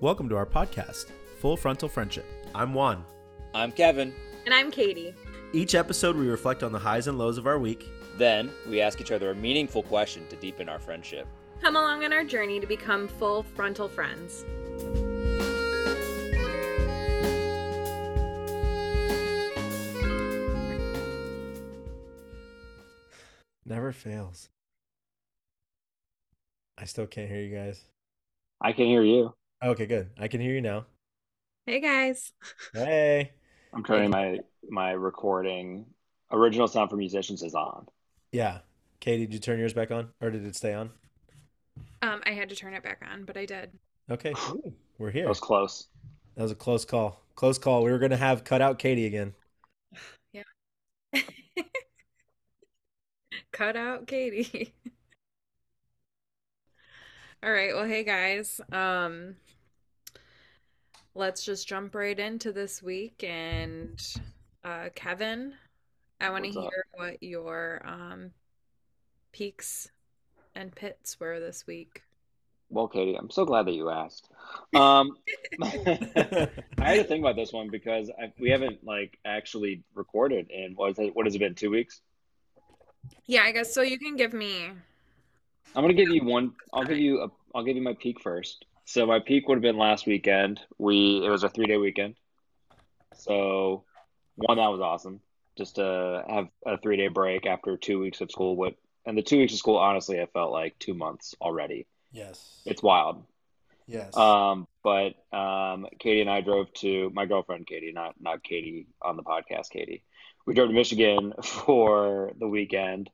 Welcome to our podcast, Full Frontal Friendship. I'm Juan. I'm Kevin. And I'm Katie. Each episode, we reflect on the highs and lows of our week. Then we ask each other a meaningful question to deepen our friendship. Come along on our journey to become full frontal friends. Never fails. I still can't hear you guys. I can hear you. Okay, good. I can hear you now. Hey guys. Hey. I'm turning my my recording. Original sound for musicians is on. Yeah. Katie, did you turn yours back on or did it stay on? Um, I had to turn it back on, but I did. Okay. Ooh, we're here. That was close. That was a close call. Close call. We were going to have cut out Katie again. Yeah. cut out Katie. All right. Well, hey guys. Um, let's just jump right into this week. And uh, Kevin, I want to What's up? hear what your um, peaks and pits were this week. Well, Katie, I'm so glad that you asked. Um, I had to think about this one because I, we haven't like actually recorded in what is it? What has it been? Two weeks. Yeah, I guess so. You can give me. I'm gonna give you one. I'll give you. A, I'll give you my peak first. So my peak would have been last weekend. We it was a three day weekend. So one that was awesome. Just to have a three day break after two weeks of school. What and the two weeks of school, honestly, I felt like two months already. Yes. It's wild. Yes. Um, but um, Katie and I drove to my girlfriend Katie, not not Katie on the podcast. Katie, we drove to Michigan for the weekend,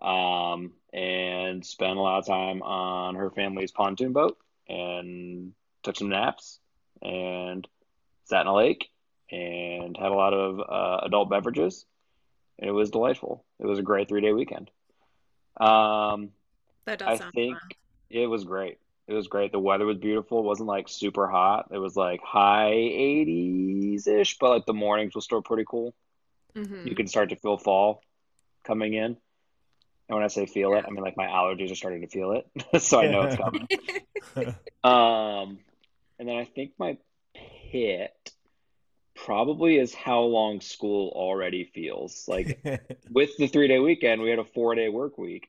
um, and spent a lot of time on her family's pontoon boat, and took some naps, and sat in a lake, and had a lot of uh, adult beverages, and it was delightful. It was a great three day weekend. Um, That does I sound think fun. it was great. It was great. The weather was beautiful. It wasn't like super hot. It was like high 80s ish, but like the mornings were still pretty cool. Mhm. You can start to feel fall coming in. And when I say feel it, I mean like my allergies are starting to feel it. So I know it's coming. Um, and then I think my pit probably is how long school already feels. Like with the three day weekend, we had a four day work week.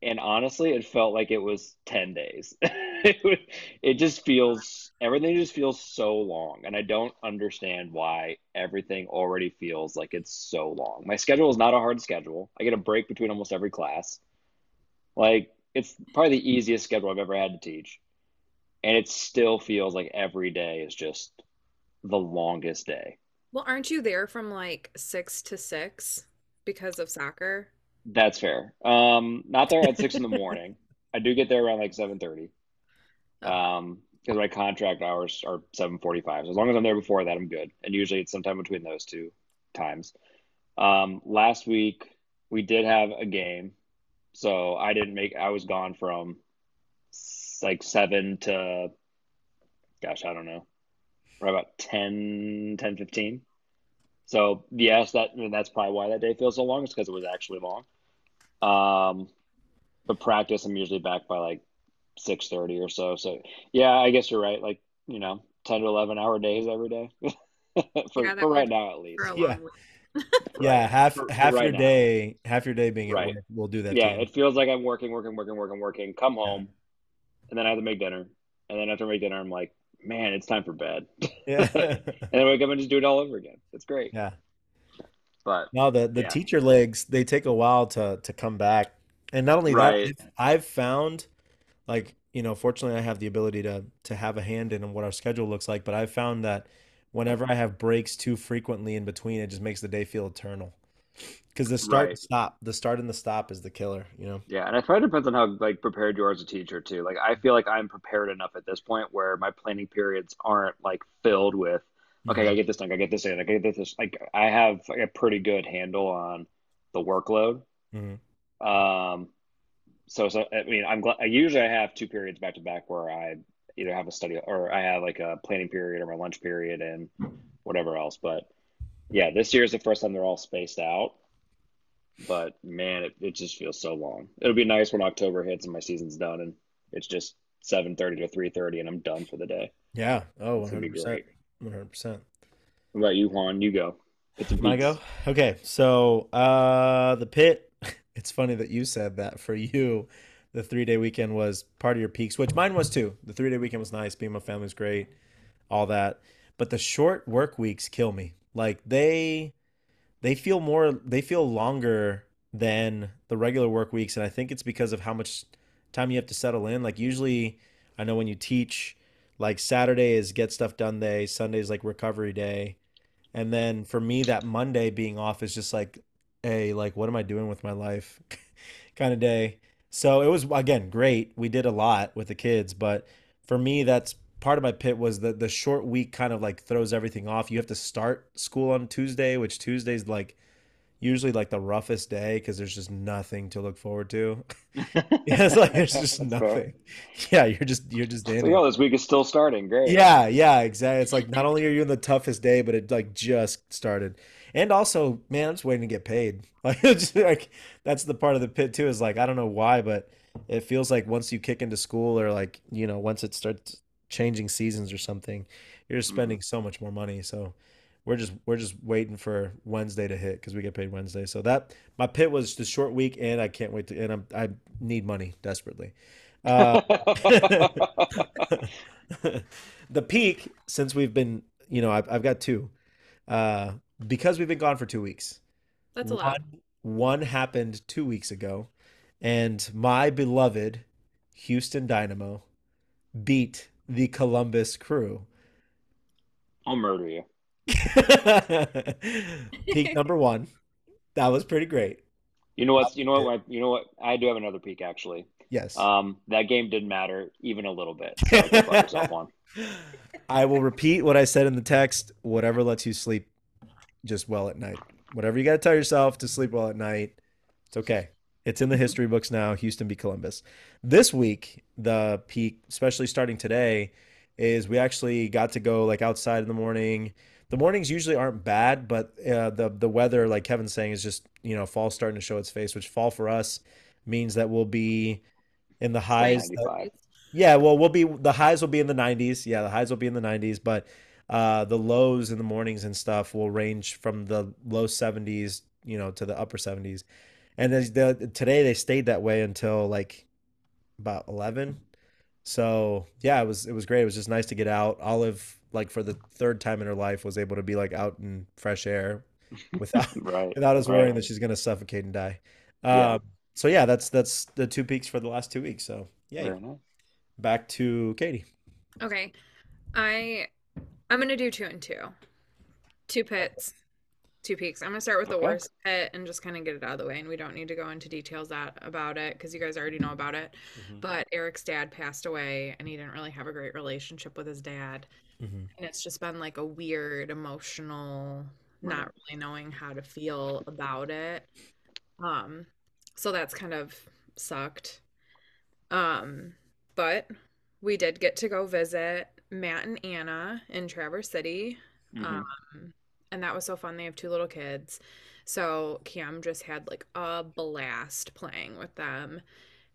And honestly, it felt like it was 10 days. it, it just feels, everything just feels so long. And I don't understand why everything already feels like it's so long. My schedule is not a hard schedule. I get a break between almost every class. Like, it's probably the easiest schedule I've ever had to teach. And it still feels like every day is just the longest day. Well, aren't you there from like six to six because of soccer? That's fair. Um, not there at six in the morning. I do get there around like seven thirty. Um, because my contract hours are seven forty five. So as long as I'm there before that, I'm good. And usually it's sometime between those two times. Um, last week we did have a game, so I didn't make. I was gone from like seven to, gosh, I don't know, right about 10, 10, 15. So yes, that I mean, that's probably why that day feels so long. It's because it was actually long. Um, but practice, I'm usually back by like six thirty or so. So yeah, I guess you're right. Like you know, ten to eleven hour days every day for, Yeah, for right now at least. Yeah. yeah, half For- for half right your now. day, half your day being at Right. work will do that Yeah, to it feels like I'm working, working, working, working, working. Come home, and then I have to make dinner, and then after I make dinner, I'm like, man, it's time for bed. Yeah. and then I wake up and just do it all over again. It's great. yeah. But No, the the Yeah. teacher legs they take a while to to come back, and not only that, Right. I've, I've found, like you know, fortunately I have the ability to to have a hand in what our schedule looks like, but I've found that whenever I have breaks too frequently in between, it just makes the day feel eternal. Because the start and Right. stop, the start and the stop is the killer, you know. Yeah, and it probably depends on how like prepared you are as a teacher too. Like I feel like I'm prepared enough at this point where my planning periods aren't like filled with, okay, I gotta get this done, I get this in, I get this. Like I have like, a pretty good handle on the workload. Mhm. Um, so so I mean, I'm glad. I usually I have two periods back to back where I either have a study or I have like a planning period or my lunch period and whatever else. But yeah, this year is the first time they're all spaced out. But man, it, it just feels so long. It'll be nice when October hits and my season's done and it's just seven thirty to three thirty, and I'm done for the day. Yeah. Oh, It's 100%. great. 100%. What about you, Juan? You go. Can I go? Okay. So, uh, the pit, it's funny that you said that for you, the three day weekend was part of your peaks, which mine was too. The three day weekend was nice. Being with my family was great, all that. But the short work weeks kill me. Like they, they feel more, they feel longer than the regular work weeks. And I think it's because of how much time you have to settle in. Like usually, I know when you teach, like Saturday is get stuff done day, Sunday is like recovery day. And then for me, that Monday being off is just like a like, what am I doing with my life kind of day. So it was again great. We did a lot with the kids, but for me, that's part of my pit was that the short week kind of like throws everything off. You have to start school on Tuesday, which Tuesday's like usually like the roughest day because there's just nothing to look forward to. Yeah, it's like there's just nothing. Yeah, you're just you're just in like, oh, this week is still starting. Great. Yeah, yeah, exactly. It's like not only are you in the toughest day, but it like just started. And also, man, I'm just waiting to get paid. Like, it's like that's the part of the pit too, is like I don't know why, but it feels like once you kick into school or like, you know, once it starts changing seasons or something, you're just spending so much more money. So we're just we're just waiting for Wednesday to hit because we get paid Wednesday. So that my pit was the short week, and I can't wait to. And I'm, I need money desperately. Uh, the peak since we've been, you know, I've, I've got two, uh, because we've been gone for two weeks. That's a lot. One, one happened two weeks ago, and my beloved Houston Dynamo beat the Columbus Crew. I'll murder you. Peak number one. That was pretty great. You know what? You know what? You know what? I do have another peak actually. Yes. Um, that game didn't matter even a little bit. So go fuck yourself, Juan. I will repeat what I said in the text. Whatever lets you sleep just well at night. Whatever you got to tell yourself to sleep well at night, it's okay. It's in the history books now. Houston beat Columbus. This week, the peak, especially starting today, is we actually got to go like outside in the morning. The mornings usually aren't bad, but uh, the the weather, like Kevin's saying, is just you know fall starting to show its face. Which fall for us means that we'll be in the highs. 95. Yeah, well, we'll be the highs will be in the 90s. Yeah, the highs will be in the 90s, but uh, the lows in the mornings and stuff will range from the low 70s, you know, to the upper 70s. And then the, today they stayed that way until like about 11. So yeah, it was it was great. It was just nice to get out. Olive, like for the third time in her life, was able to be like out in fresh air without Right. without us Right. worrying that she's gonna suffocate and die. Yeah. Um, so yeah, that's that's the two peaks for the last two weeks. So yeah, nice. back to Katie. Okay. I I'm gonna do two and two. Two pits, two peaks. I'm gonna start with the Okay. worst pit and just kind of get it out of the way, and we don't need to go into details that about it because you guys already know about it. But Eric's dad passed away, and he didn't really have a great relationship with his dad, Mhm. and it's just been like a weird, emotional, not really knowing how to feel about it. Um, so that's kind of sucked. Um, but we did get to go visit Matt and Anna in Traverse City. Mhm. Um, and that was so fun. They have two little kids. So Cam just had like a blast playing with them.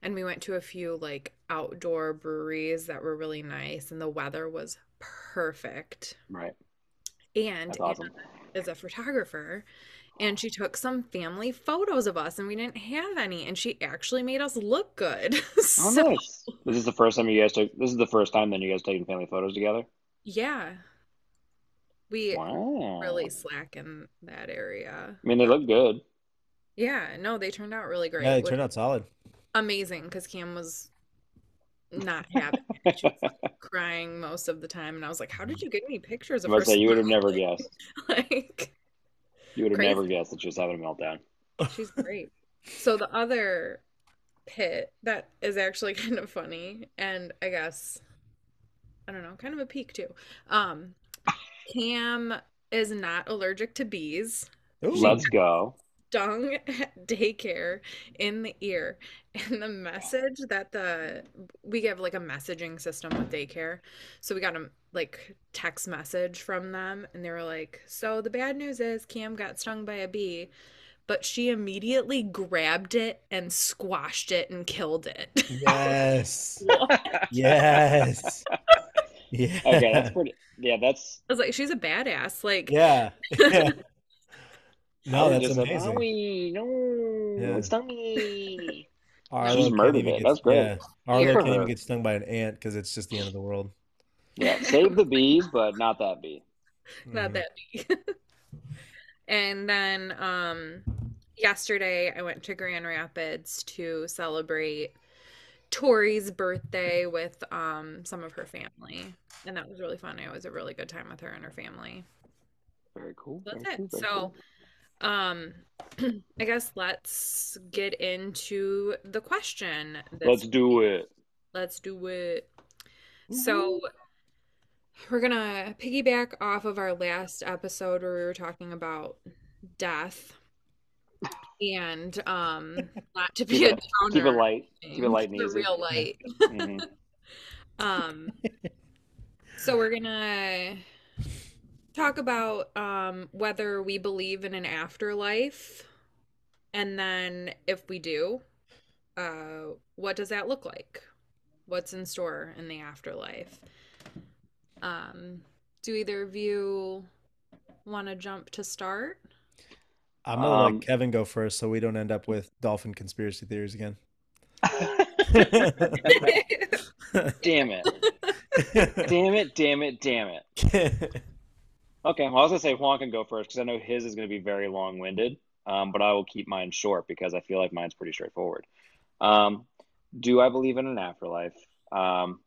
And we went to a few like outdoor breweries that were really nice, and the weather was perfect. Right. And That's awesome. Anna is a photographer, and she took some family photos of us, and we didn't have any, and she actually made us look good. Oh, nice. This is the first time you guys took. This is the first time then you guys taking family photos together. yeah, we Wow. really slack in that area. I mean, they look good. Yeah, no, they turned out really great. Yeah, they turned out solid. amazing because Cam was not happy. She was crying most of the time, and I was like, "How did you get any pictures of was her?" say, you would have never guessed. Like, You would have never guessed that she was having a meltdown. she's great. So the other pit that is actually kind of funny, and I guess I don't know, kind of a peak too. Um, Cam is not allergic to bees. Ooh. Let's go. stung at daycare in the ear and the message that the we have like a messaging system with daycare so we got a like text message from them and they were like so the bad news is cam got stung by a bee but she immediately grabbed it and squashed it and killed it. Yes. Yes. Yeah. Okay, that's pretty. Yeah, that's. I was like, she's a badass. Like, Yeah. Yeah. No, that's was just like, amazing. "Mommy, no, Yeah. it's not me. Arlo She's murdered even it. get- That's great. Yeah. Arlo Good can't for even get stung by an ant because it's just the end of the world. Yeah, save the bees, but not that bee. not Mhm. that bee. and then um yesterday I went to Grand Rapids to celebrate Tori's birthday with um some of her family. And that was really fun. It was a really good time with her and her family. Very cool. That's very it. very So um I guess let's get into the question. let's do it. Let's do it. So we're gonna piggyback off of our last episode where we were talking about death and um not to be Keep a it- downer Keep it light. Keep it light and the easy. real light Mhm. um so we're gonna talk about um whether we believe in an afterlife and then if we do uh what does that look like what's in store in the afterlife um do either of you want to jump to start I'm gonna Um, let Kevin go first so we don't end up with dolphin conspiracy theories again. damn it! Damn it! Damn it! Damn it! Okay, well, I was gonna say Juan can go first because I know his is gonna be very long-winded. Um, but I will keep mine short because I feel like mine's pretty straightforward. Um, do I believe in an afterlife? Um,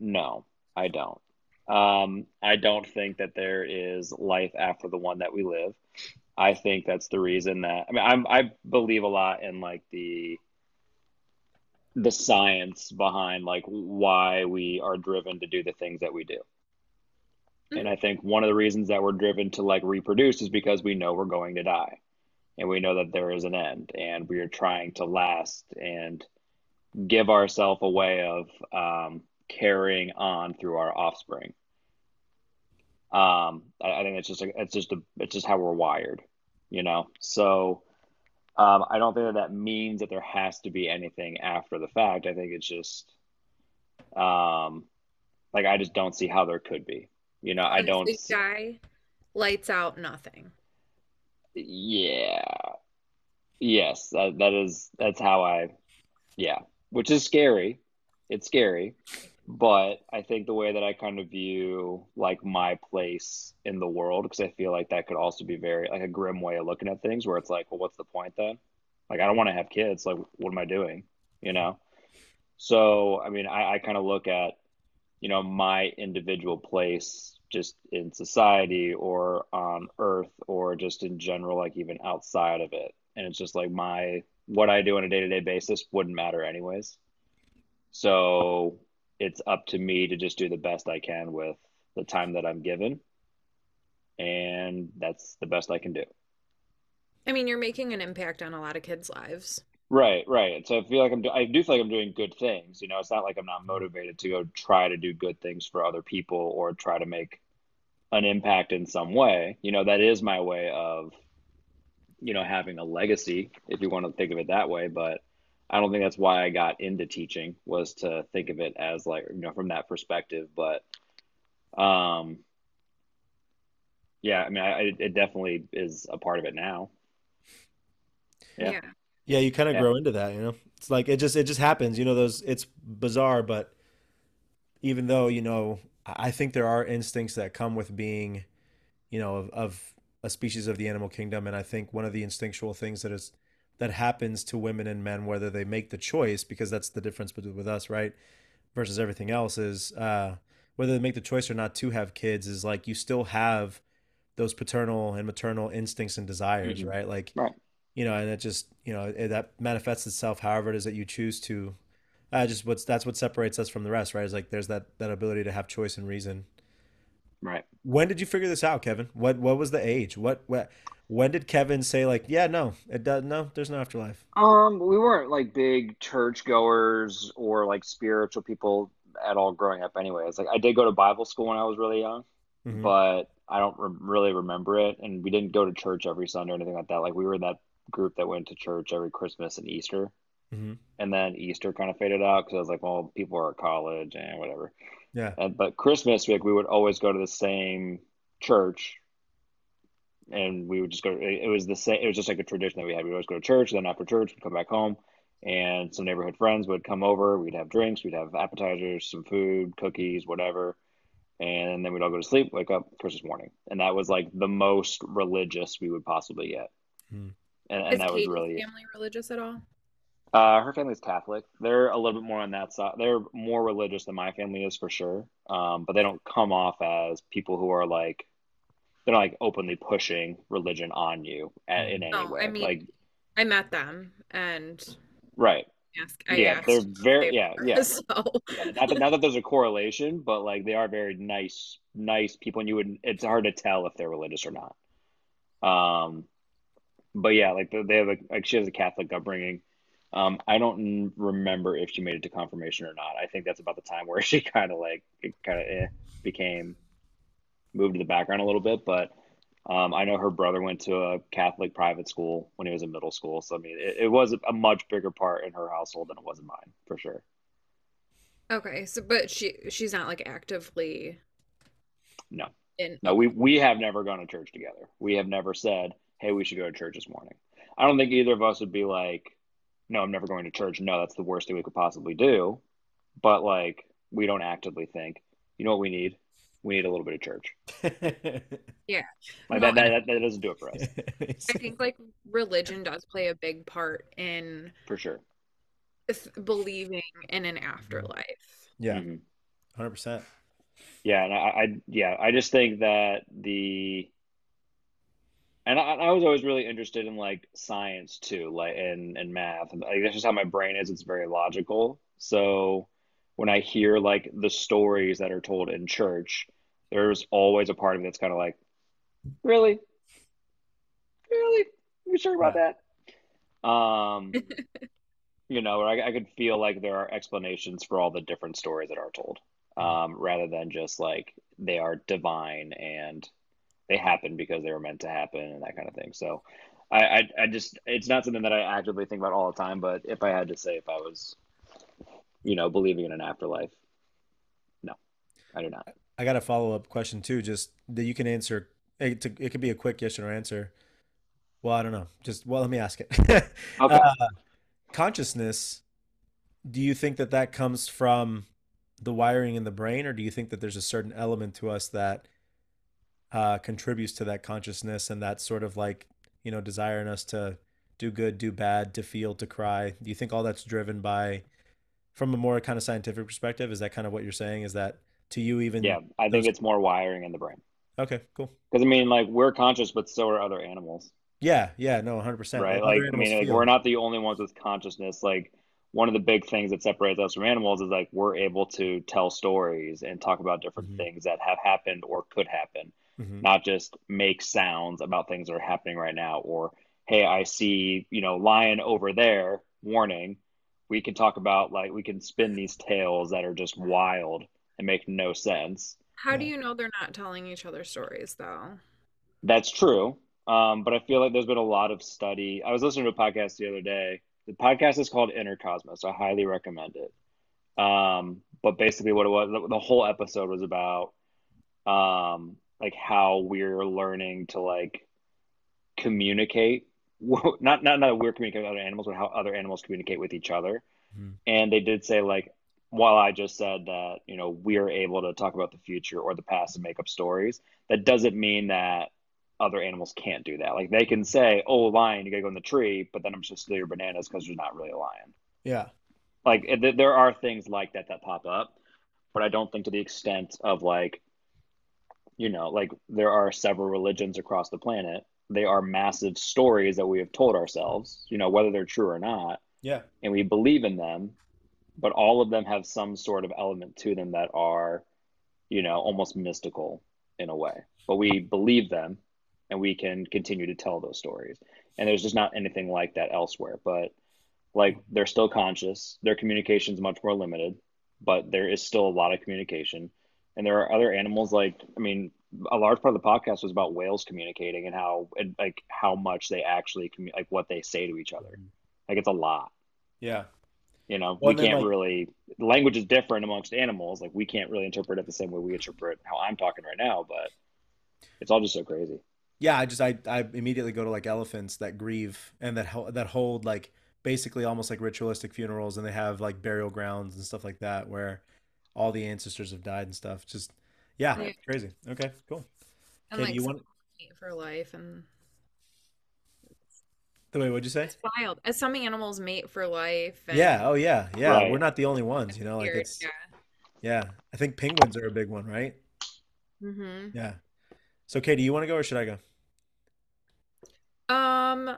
no, I don't. Um, I don't think that there is life after the one that we live. I think that's the reason that I mean I'm, I believe a lot in like the the science behind like why we are driven to do the things that we do. And I think one of the reasons that we're driven to like reproduce is because we know we're going to die and we know that there is an end and we are trying to last and give ourselves a way of um, carrying on through our offspring. Um, I, I think it's just a, it's just a, it's just how we're wired, you know. So um, I don't think that that means that there has to be anything after the fact. I think it's just um, like I just don't see how there could be. You know, I don't. guy lights out nothing Yeah. Yes, that that is that's how I yeah, which is scary. It's scary, but I think the way that I kind of view like my place in the world because I feel like that could also be very like a grim way of looking at things where it's like, well, what's the point then? Like I don't want to have kids, like what am I doing? You know? So, I mean, I I kind of look at you know my individual place just in society or on earth or just in general like even outside of it and it's just like my what i do on a day-to-day basis wouldn't matter anyways so it's up to me to just do the best i can with the time that i'm given and that's the best i can do i mean you're making an impact on a lot of kids lives Right, right. So I feel like I'm, do- I do feel like I'm doing good things. You know, it's not like I'm not motivated to go try to do good things for other people or try to make an impact in some way. You know, that is my way of, you know, having a legacy, if you want to think of it that way. But I don't think that's why I got into teaching was to think of it as like, you know, from that perspective. But, um, yeah, I mean, I, I, it definitely is a part of it now. Yeah. Yeah, you kind of Yeah. grow into that, you know. It's like it just it just happens, you know, those it's bizarre, but even though, you know, I I think there are instincts that come with being, you know, of, of a species of the animal kingdom, and I think one of the instinctual things that is that happens to women and men, whether they make the choice, because that's the difference between with us, right, versus everything else, is uh, whether they make the choice or not to have kids, is like you still have those paternal and maternal instincts and desires, Mhm. right? Like Right. you know, and it just, you know, it, that manifests itself however it is that you choose to. Uh, just what's that's what separates us from the rest, right? Is like there's that that ability to have choice and reason. Right. When did you figure this out, Kevin? What what was the age? What what when did Kevin say like, yeah, no, it does no, there's no afterlife. Um, we weren't like big church goers or like spiritual people at all growing up anyways. Like I did go to Bible school when I was really young, Mhm. but I don't re really remember it. And we didn't go to church every Sunday or anything like that. Like we were in that group that went to church every Christmas and Easter, hmm and then Easter kind of faded out because I was like, well, people are at college and whatever. Yeah. And, but Christmas week, we would always go to the same church, and we would just go. It, it was the same. It was just like a tradition that we had. We would always go to church. Then after church, we'd come back home, and some neighborhood friends would come over. We'd have drinks. We'd have appetizers, some food, cookies, whatever, and then we'd all go to sleep. Wake up Christmas morning, and that was like the most religious we would possibly get. Hmm. And, and Is that was really family religious at all? uh, her family's Catholic. They're a little bit more on that side. They're more religious than my family is for sure. Um, but they don't come off as people who are like they're not like openly pushing religion on you in any No, way. I mean, like I met them and right. ask. I Yeah, they're very they yeah, were, yeah. So Yeah, Not that, not that there's a correlation, but like they are very nice, nice people, and you would it's hard to tell if they're religious or not. Um, but yeah, like they they have a like she has a Catholic upbringing. Um, I don't remember if she made it to confirmation or not. I think that's about the time where she kind of like kind of eh, became moved to the background a little bit. But um, I know her brother went to a Catholic private school when he was in middle school, so I mean it, it was a much bigger part in her household than it was in mine for sure. okay, so but she she's not like actively No. in. No, we we have never gone to church together. We have never said, "Hey, we should go to church this morning." I don't think either of us would be like, "No, I'm never going to church." No, that's the worst thing we could possibly do. But like, we don't actively think, "You know what we need? We need a little bit of church." Like No, that, that that doesn't do it for us, I think like religion does play a big part in for sure. th- believing in an afterlife. yeah, Mhm. hundred percent. Yeah, and I, I yeah, I just think that the and I, I was always really interested in like science too, like and and math. And like, that's just how my brain is. It's very logical. So when I hear like the stories that are told in church, there's always a part of me that's kind of like, really, really, are you sure about that? Um, you know, I, I could feel like there are explanations for all the different stories that are told um, rather than just like they are divine and they happen because they were meant to happen and that kind of thing. So I, I, I just, it's not something that I actively think about all the time, but if I had to say if I was, you know, believing in an afterlife, no, I do not. I got a follow up question too, just that you can answer. It, it could be a quick yes or no answer. Well, I don't know. Just well, let me ask it. Okay. Uh, consciousness. Do you think that that comes from the wiring in the brain, or do you think that there's a certain element to us that uh, contributes to that consciousness and that sort of like you know desire in us to do good, do bad, to feel, to cry? Do you think all that's driven by, from a more kind of scientific perspective? Is that kind of what you're saying? Is that to you even? yeah, I think those- it's more wiring in the brain. Okay, cool. Because I mean, like we're conscious, but so are other animals. Yeah, yeah, no, 100%. right? Other Like, I mean, like, we're not the only ones with consciousness. Like, one of the big things that separates us from animals is like we're able to tell stories and talk about different Mhm. things that have happened or could happen, Mhm. not just make sounds about things that are happening right now. Or, hey, I see, you know, lion over there, warning. We can talk about like we can spin these tales that are just wild and make no sense. How do you know they're not telling each other stories though? That's true. Um, but I feel like there's been a lot of study. I was listening to a podcast the other day. The podcast is called Inner Cosmos. I highly recommend it. Um, but basically, what it was, the, the whole episode was about, um, like how we're learning to like communicate. Not not not that we're communicating with other animals, but how other animals communicate with each other. Mhm. And they did say like, while I just said that you know we are able to talk about the future or the past and make up stories, that doesn't mean that other animals can't do that. Like they can say, "Oh, lion, you gotta go in the tree," but then I'm just steal your bananas because there's not really a lion. Yeah. Like th- there are things like that that pop up, but I don't think to the extent of like, you know, like there are several religions across the planet. They are massive stories that we have told ourselves, you know, whether they're true or not, Yeah. and we believe in them, but all of them have some sort of element to them that are, you know, almost mystical in a way. But we believe them and we can continue to tell those stories. And there's just not anything like that elsewhere. But like they're still conscious, their communication is much more limited, but there is still a lot of communication. And there are other animals like, I mean, a large part of the podcast was about whales communicating and how and like how much they actually commu- like what they say to each other. Like it's a lot. Yeah. You know, Well, we can't like- really language is different amongst animals. Like we can't really interpret it the same way we interpret how I'm talking right now, but it's all just so crazy. Yeah, I just I I immediately go to like elephants that grieve and that ho that hold like basically almost like ritualistic funerals and they have like burial grounds and stuff like that where all the ancestors have died and stuff. Just yeah, Yeah. crazy. Okay, cool. And Okay, like you want for life and the way what'd you say? it's wild. As some animals mate for life and Yeah, oh yeah. Yeah, Right. we're not the only ones, you know, like it's yeah. yeah. I think penguins are a big one, right? Mm-hmm. Yeah. So Katie, you want to go or should I go? Um,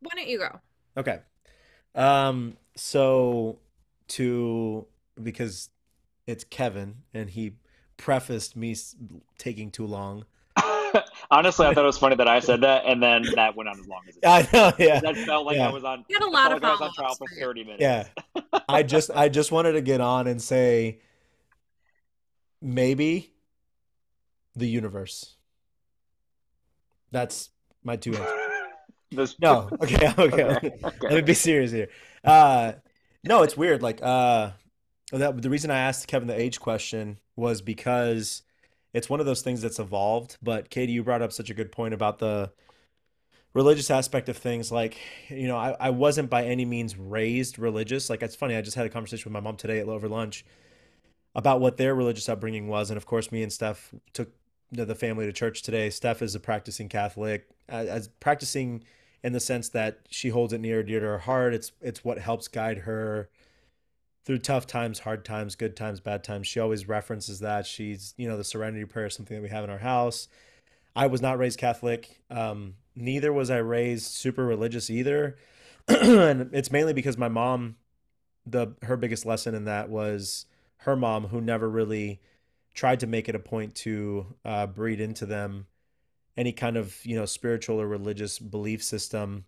why don't you go? Okay. Um, so to because it's Kevin and he prefaced me taking too long. Honestly, I thought it was funny that I said that, and then that went on as long as it did. I know, yeah. That felt like Yeah. I was on. You had a lot of like I was on trial for for 30 minutes. Yeah. I just I just wanted to get on and say maybe the universe. That's my two answers. This- No, okay, okay. Okay, Let me be serious here. Uh, no, it's weird. Like, uh, Oh, that the reason I asked Kevin the age question was because it's one of those things that's evolved. But Katie, you brought up such a good point about the religious aspect of things. Like, you know, I, I wasn't by any means raised religious. Like, it's funny. I just had a conversation with my mom today over lunch about what their religious upbringing was, and of course, me and Steph took the family to church today. Steph is a practicing Catholic, as practicing in the sense that she holds it near and dear to her heart. It's it's what helps guide her through tough times, hard times, good times, bad times. She always references that. She's, you know, the serenity prayer is something that we have in our house. I was not raised Catholic. Um, neither was I raised super religious either. and it's mainly because my mom, the her biggest lesson in that was her mom, who never really tried to make it a point to uh, breed into them any kind of you know spiritual or religious belief system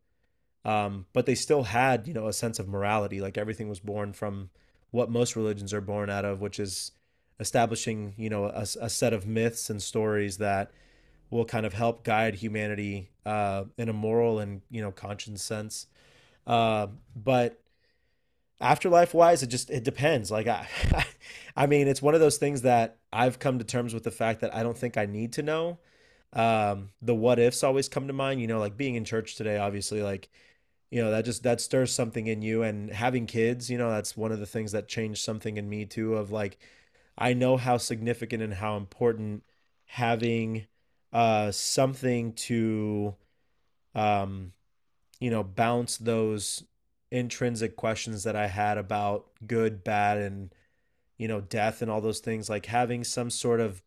um, but they still had you know a sense of morality like everything was born from what most religions are born out of which is establishing you know a, a set of myths and stories that will kind of help guide humanity uh, in a moral and you know conscience sense. Uh, but afterlife wise it just it depends. Like I, I mean it's one of those things that i've come to terms with the fact that i don't think i need to know. Um the what ifs always come to mind you know like being in church today obviously like you know that just that stirs something in you and having kids you know that's one of the things that changed something in me too of like i know how significant and how important having uh something to um you know bounce those intrinsic questions that i had about good bad and you know death and all those things like having some sort of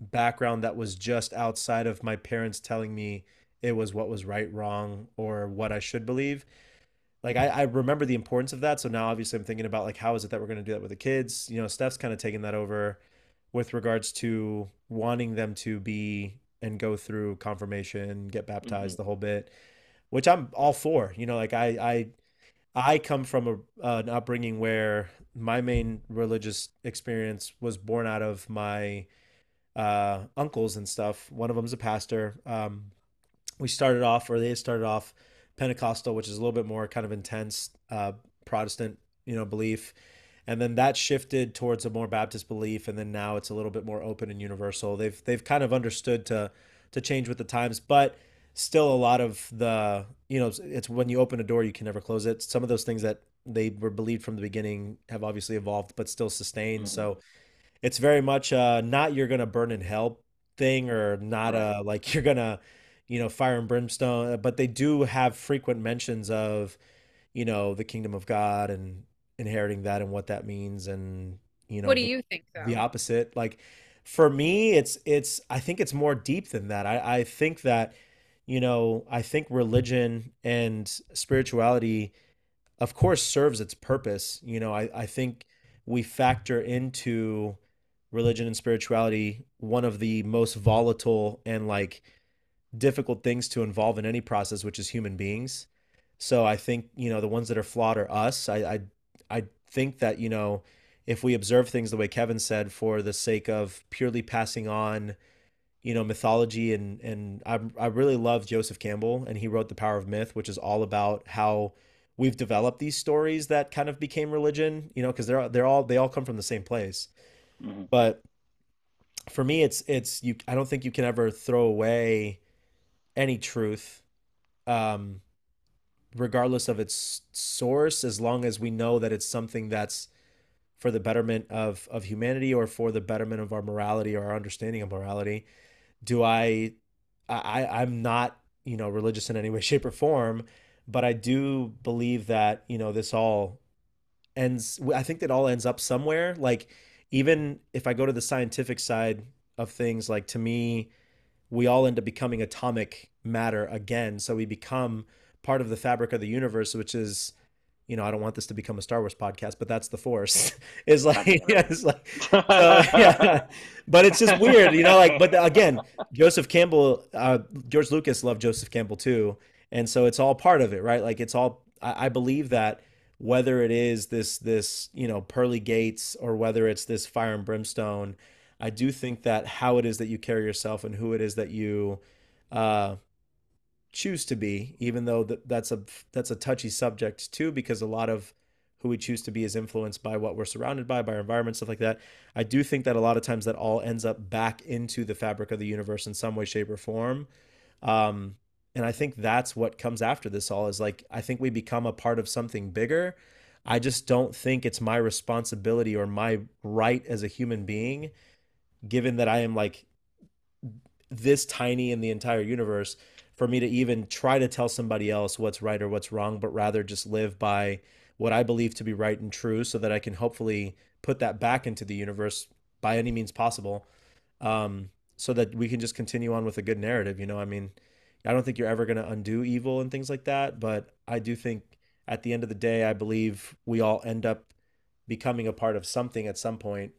background that was just outside of my parents telling me it was what was right, wrong, or what I should believe. Like I, I remember the importance of that. So now obviously I'm thinking about like how is it that we're going to do that with the kids? You know, Steph's kind of taking that over with regards to wanting them to be and go through confirmation, get baptized, the whole bit, which I'm all for. You know, like I I I come from a an upbringing where my main religious experience was born out of my uh, uncles and stuff. One of them's a pastor. Um, we started off, or they started off Pentecostal, which is a little bit more kind of intense uh, Protestant, you know, belief, and then that shifted towards a more Baptist belief, and then now it's a little bit more open and universal. They've they've kind of understood to to change with the times, but still a lot of the you know it's when you open a door you can never close it. Some of those things that they were believed from the beginning have obviously evolved, but still sustained. Mhm. So it's very much uh not you're gonna burn in hell thing or not Right. uh like you're gonna you know fire and brimstone uh, but they do have frequent mentions of you know the kingdom of god and inheriting that and what that means and you know What do the, you think the opposite. Like for me it's it's i think it's more deep than that. I i think that you know i think religion and spirituality of course serves its purpose. You know i i think we factor into religion and spirituality one of the most volatile and like difficult things to involve in any process which is human beings. So i think you know the ones that are flawed are us. I i, I think that you know if we observe things the way Kevin said for the sake of purely passing on you know mythology and and I I really love Joseph Campbell and he wrote The Power of Myth which is all about how we've developed these stories that kind of became religion you know because they're they're all they all come from the same place. Mhm. but for me it's it's you I don't think you can ever throw away any truth um regardless of its source as long as we know that it's something that's for the betterment of of humanity or for the betterment of our morality or our understanding of morality do I I I'm not, you know, religious in any way, shape, or form, but I do believe that, you know, this all ends I think that all ends up somewhere. Like even if I go to the scientific side of things, like to me, we all end up becoming atomic matter again. So we become part of the fabric of the universe, which is you know, I don't want this to become a Star Wars podcast, but that's the Force. Is like, yeah, it's like, so yeah, but it's just weird, you know. Like, but again, Joseph Campbell, uh, George Lucas loved Joseph Campbell too, and so it's all part of it, right? Like, it's all. I, I believe that whether it is this this you know pearly gates or whether it's this fire and brimstone, I do think that how it is that you carry yourself and who it is that you uh, choose to be, even though that that's a that's a touchy subject too, because a lot of who we choose to be is influenced by what we're surrounded by, by our environment, stuff like that. I do think that a lot of times that all ends up back into the fabric of the universe in some way, shape, or form. Um, and I think that's what comes after this all is like I think we become a part of something bigger. I just don't think it's my responsibility or my right as a human being, given that I am like this tiny in the entire universe for me to even try to tell somebody else what's right or what's wrong, but rather just live by what I believe to be right and true so that I can hopefully put that back into the universe by any means possible. Um, so that we can just continue on with a good narrative. You know, I mean, I don't think you're ever going to undo evil and things like that, but I do think at the end of the day, I believe we all end up becoming a part of something at some point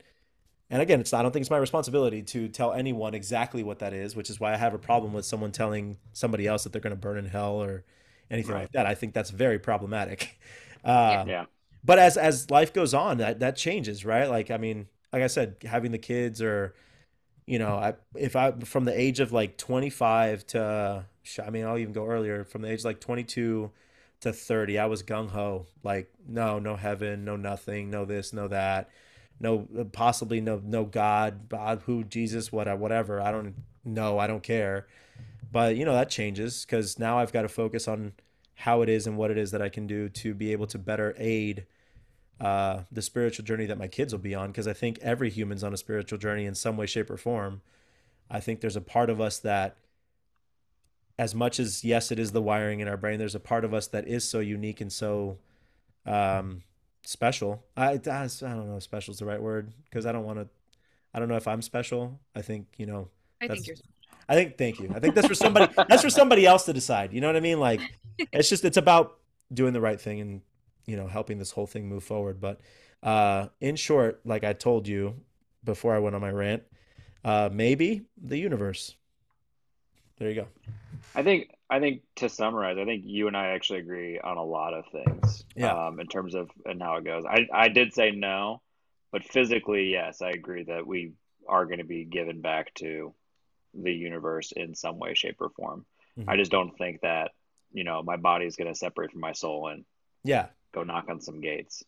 and again, it's I don't think it's my responsibility to tell anyone exactly what that is, which is why I have a problem with someone telling somebody else that they're going to burn in hell or anything Right. like that. I think that's very problematic. Uh, Yeah. but as as life goes on, that that changes, right? Like I mean, like I said, having the kids or you know, I if I from the age of like 25 to I mean, I'll even go earlier, from the age of like 22 to 30, I was gung ho, like no, no heaven, no nothing, no this, no that, no possibly no no God, God who Jesus, what whatever. I don't know, I don't care. But you know, that changes because now I've got to focus on how it is and what it is that I can do to be able to better aid uh, the spiritual journey that my kids will be on because I think every human's on a spiritual journey in some way, shape, or form. I think there's a part of us that, as much as yes, it is the wiring in our brain, there's a part of us that is so unique and so um, special. I, I I don't know if special is the right word because I don't want to. I don't know if I'm special. I think you know. I That's- think you're special. I think thank you. I think that's for somebody. that's for somebody else to decide. You know what I mean? Like, it's just it's about doing the right thing and you know helping this whole thing move forward. But uh, in short, like I told you before I went on my rant, uh, maybe the universe. There you go. I think I think to summarize, I think you and I actually agree on a lot of things. Yeah. Um, in terms of and how it goes. I I did say no, but physically, yes, I agree that we are going to be given back to the universe in some way, shape, or form. I Mhm. just don't think that, you know, my body is going to separate from my soul and Yeah. go knock on some gates.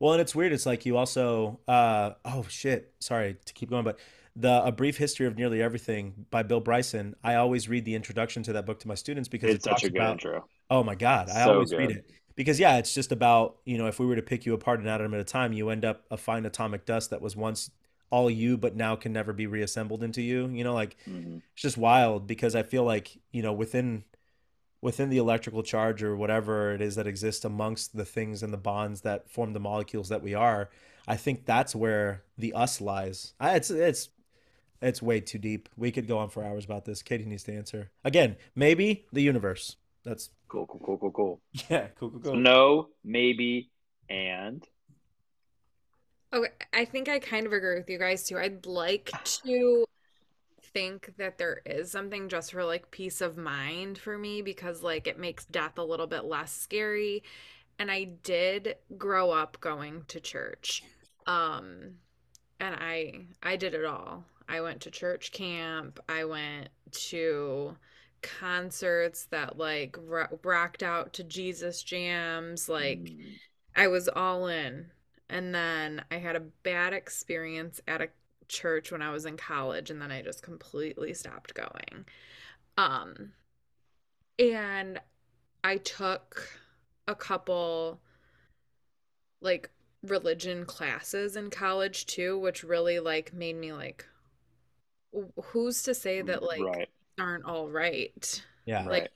Well, and it's weird. It's like you also. Uh, oh shit. Sorry to keep going, but the A Brief History of Nearly Everything by Bill Bryson. I always read the introduction to that book to my students because it It's such a good about intro. Oh my God, I So always read it because yeah, it's just about you know if we were to pick you apart an atom at a time, you end up a fine atomic dust that was once all you, but now can never be reassembled into you. You know, like hmm it's just wild because I feel like you know within within the electrical charge or whatever it is that exists amongst the things and the bonds that form the molecules that we are, I think that's where the us lies. I, it's it's it's way too deep. We could go on for hours about this. Katie needs to answer again. Maybe the universe. That's Cool, cool, cool, cool, cool. yeah, cool, cool, So cool. no, maybe, and Okay, I think I kind of agree with you guys too. I'd like to think that there is something just for like peace of mind for me because like it makes death a little bit less scary. And I did grow up going to church. Um and I I did it all. I went to church camp. I went to concerts that like ro- rocked out to Jesus jams. Like Mm. I was all in. And then I had a bad experience at a church when I was in college and then I just completely stopped going. Um and I took a couple like religion classes in college too, which really like made me like who's to say that like Right. aren't all right? Yeah. Right. Like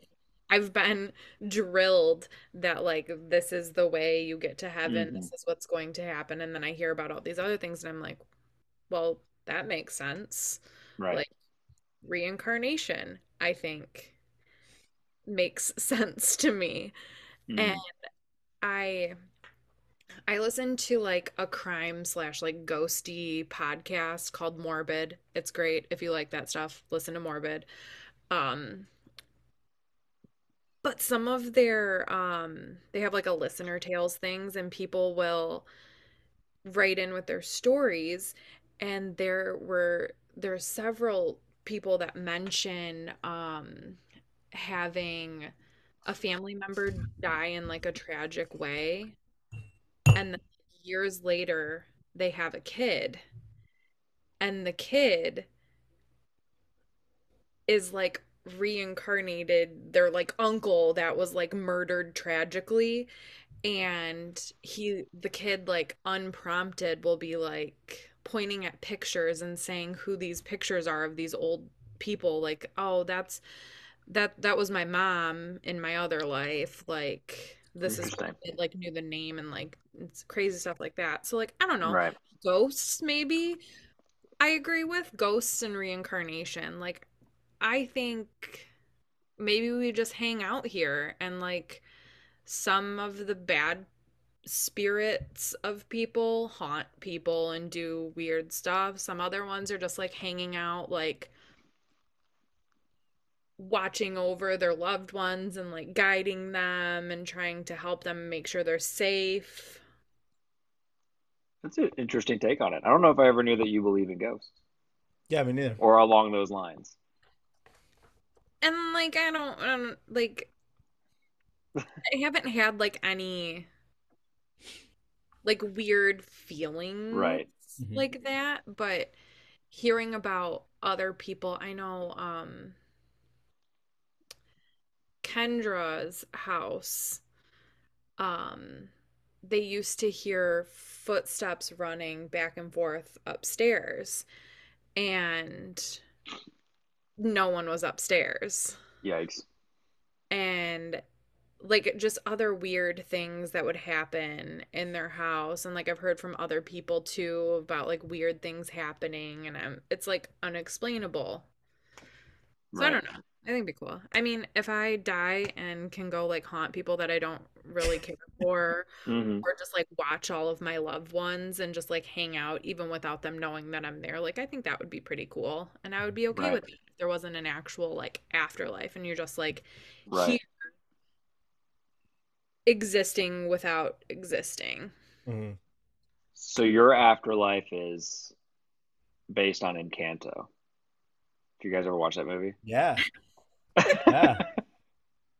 I've been drilled that like this is the way you get to heaven, Mhm. this is what's going to happen, and then I hear about all these other things and I'm like, well, that makes sense. Right. Like reincarnation, I think makes sense to me. Mm. And I I listen to like a crime slash like ghosty podcast called Morbid. It's great if you like that stuff. Listen to Morbid. Um, but some of their um they have like a listener tales things and people will write in with their stories and there were there are several people that mention um having a family member die in like a tragic way and years later they have a kid. And the kid is like reincarnated. Their like uncle that was like murdered tragically. And he the kid like unprompted will be like pointing at pictures and saying who these pictures are of these old people. Like oh that's that that was my mom in my other life. Like this is it like knew the name and like it's crazy stuff like that. So like i don't know. Right. ghosts maybe? I agree with ghosts and reincarnation. Like i think maybe we just hang out here and like some of the bad spirits of people haunt people and do weird stuff. Some other ones are just like hanging out like watching over their loved ones and like guiding them and trying to help them make sure they're safe That's an interesting take on it. I don't know if I ever knew that you believe in ghosts Yeah, me neither. or along those lines. and like I don't, I don't like I haven't had like any like weird feelings Right. Mhm. like that, but hearing about other people, I know um Kendra's house um they used to hear footsteps running back and forth upstairs and no one was upstairs Yikes. and like just other weird things that would happen in their house and like I've heard from other people too about like weird things happening and um it's like unexplainable. So I don't know. I think it'd be cool. I mean, if I die and can go like haunt people that I don't really care for hmm or just like watch all of my loved ones and just like hang out even without them knowing that I'm there, like I think that would be pretty cool. And I would be okay Right. with it if there wasn't an actual like afterlife and you're just like Right. here existing without existing. Mhm. So your afterlife is based on Encanto. Do you guys ever watch that movie? Yeah. Yeah.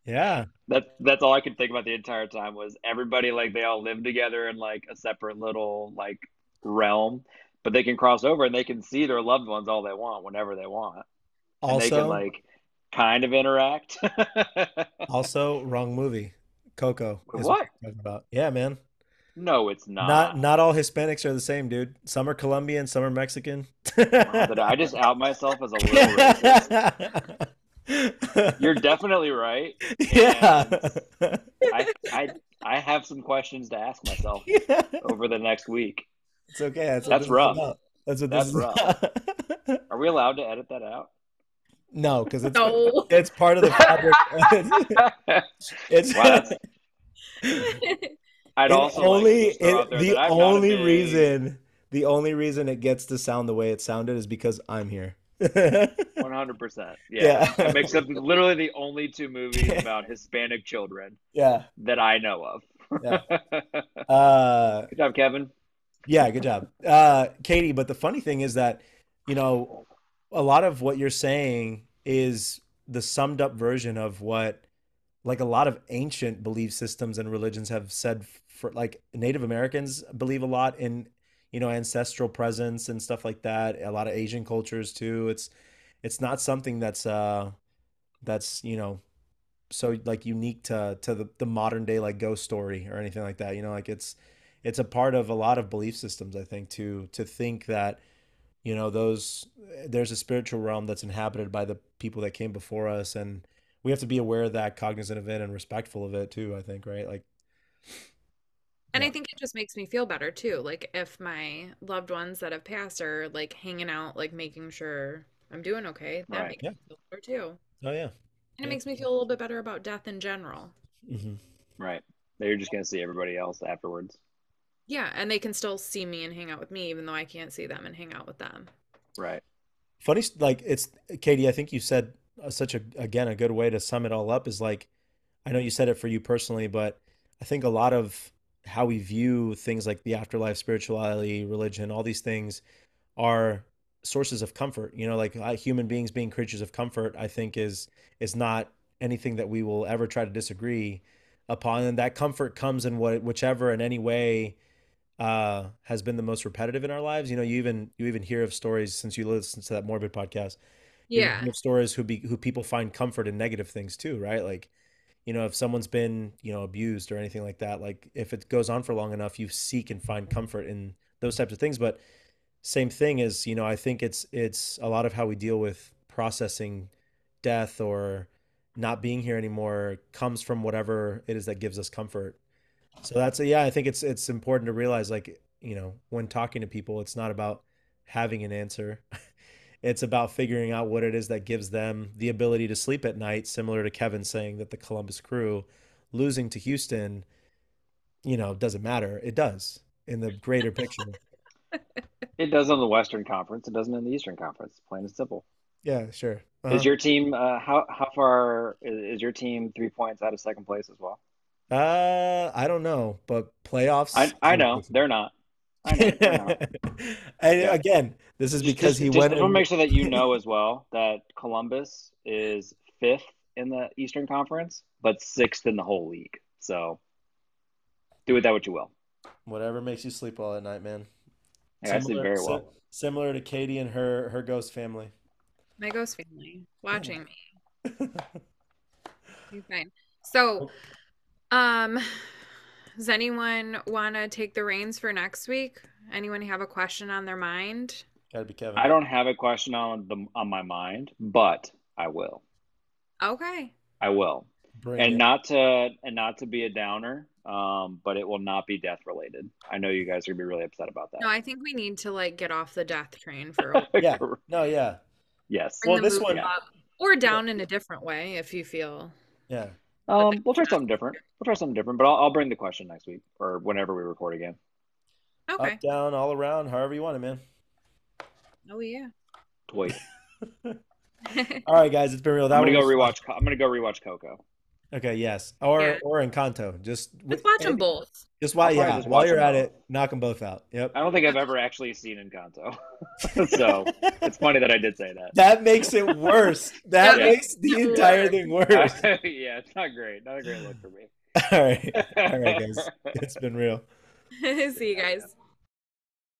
Yeah. That that's all I could think about the entire time was everybody like they all live together in like a separate little like realm, but they can cross over and they can see their loved ones all they want whenever they want. And they can like kind of interact. also wrong movie. Coco is What? we're talking about. Yeah, man. No, it's not. Not not all Hispanics are the same, dude. Some are Colombian, some are Mexican. Did I just out myself as a little racist? You're definitely right. yeah. I, I I have some questions to ask myself Yeah. over the next week. It's okay. That's, That's rough. That's what That's this rough. about. Are we allowed to edit that out? no, because it's No. it's part of the fabric. it's Wow, I'd it also like to only just throw out it, there the that I'm not a only reason the only reason it gets to sound the way it sounded is because I'm here. 100%. Yeah. Yeah. It makes up literally the only two movies about Hispanic children yeah. that I know of. Yeah. Uh, Good job, Kevin. Yeah, good job. Uh, Katie, but the funny thing is that, you know, a lot of what you're saying is the summed up version of what like a lot of ancient belief systems and religions have said for like Native Americans believe a lot in, you know, ancestral presence and stuff like that. A lot of Asian cultures too. It's it's not something that's uh that's, you know, so like unique to to the, the modern day like ghost story or anything like that. You know, like it's it's a part of a lot of belief systems, I think, to to think that, you know, those there's a spiritual realm that's inhabited by the people that came before us and we have to be aware of that, cognizant of it, and respectful of it too. I think, right? Like, And yeah, I think it just makes me feel better too. Like if my loved ones that have passed are like hanging out, like making sure I'm doing okay, that Right. makes yeah, me feel better too. oh yeah, And it makes me feel a little bit better about death in general. hmm Right. That you're just gonna see everybody else afterwards. Yeah, and they can still see me and hang out with me, even though I can't see them and hang out with them. Right. Funny, like it's Katie. I think you said uh, such a again a good way to sum it all up is like I know you said it for you personally, but I think a lot of how we view things like the afterlife, spirituality, religion, all these things are sources of comfort. You know, like uh, human beings being creatures of comfort, I think is is not anything that we will ever try to disagree upon. And that comfort comes in what whichever in any way uh has been the most repetitive in our lives. You know, you even you even hear of stories since you listen to that morbid podcast. Yeah. stories who be who people find comfort in negative things too, right? Like you know, if someone's been, you know, abused or anything like that, like if it goes on for long enough, you seek and find comfort in those types of things. But same thing is, you know, I think it's it's a lot of how we deal with processing death or not being here anymore comes from whatever it is that gives us comfort. So that's yeah, I think it's it's important to realize like, you know, when talking to people, it's not about having an answer. It's about figuring out what it is that gives them the ability to sleep at night, similar to Kevin saying that the Columbus Crew losing to Houston, you know, doesn't matter. It does in the greater picture. It does on the Western Conference. It doesn't in the Eastern Conference. Plain and simple. Yeah, sure. Is Uh-huh. your team uh, how how far is, is your team three points out of second place as well? Uh, I don't know, but playoffs I seem know they're not. I know they're. And Yeah. again, this is because just he just went I just want to make sure that you know as well that Columbus is fifth in the Eastern Conference, but sixth in the whole league. So do with that what you will. whatever makes you sleep well at night, man. Like, I sleep Similar, very si well. similar to Katie and her her ghost family. My ghost family watching me. You're fine. So, um, does anyone want to take the reins for next week? Anyone have a question on their mind? Gotta be Kevin. I don't have a question on the on my mind, but I will. Okay. I will. Bring And it. not to and not to be a downer, um, but it will not be death related. I know you guys are gonna be really upset about that. No. I think we need to like get off the death train for a Yeah. No, yeah. Yes. bring Well, this one, up or down in a different way if you feel. yeah. But Um, we'll try something different. We'll try something different, but I'll, I'll bring the question next week or whenever we record again. okay. Up, down, all around, however you want it, man. Oh yeah. Wait, All right, guys, it's been real. That I'm gonna go was fun. rewatch. I'm gonna go rewatch Coco. Okay, yes, or Yeah. or Encanto. Just Let's wi- watch eh, them both. Just I'll while probably yeah, just while you're at both. it, knock them both out. Yep. I don't think I've ever actually seen Encanto, so it's funny that I did say that. That makes it worse. That Yeah. makes the entire Worse. thing worse. yeah, it's not great. Not a great look for me. All right, all right, guys. It's been real. See you guys.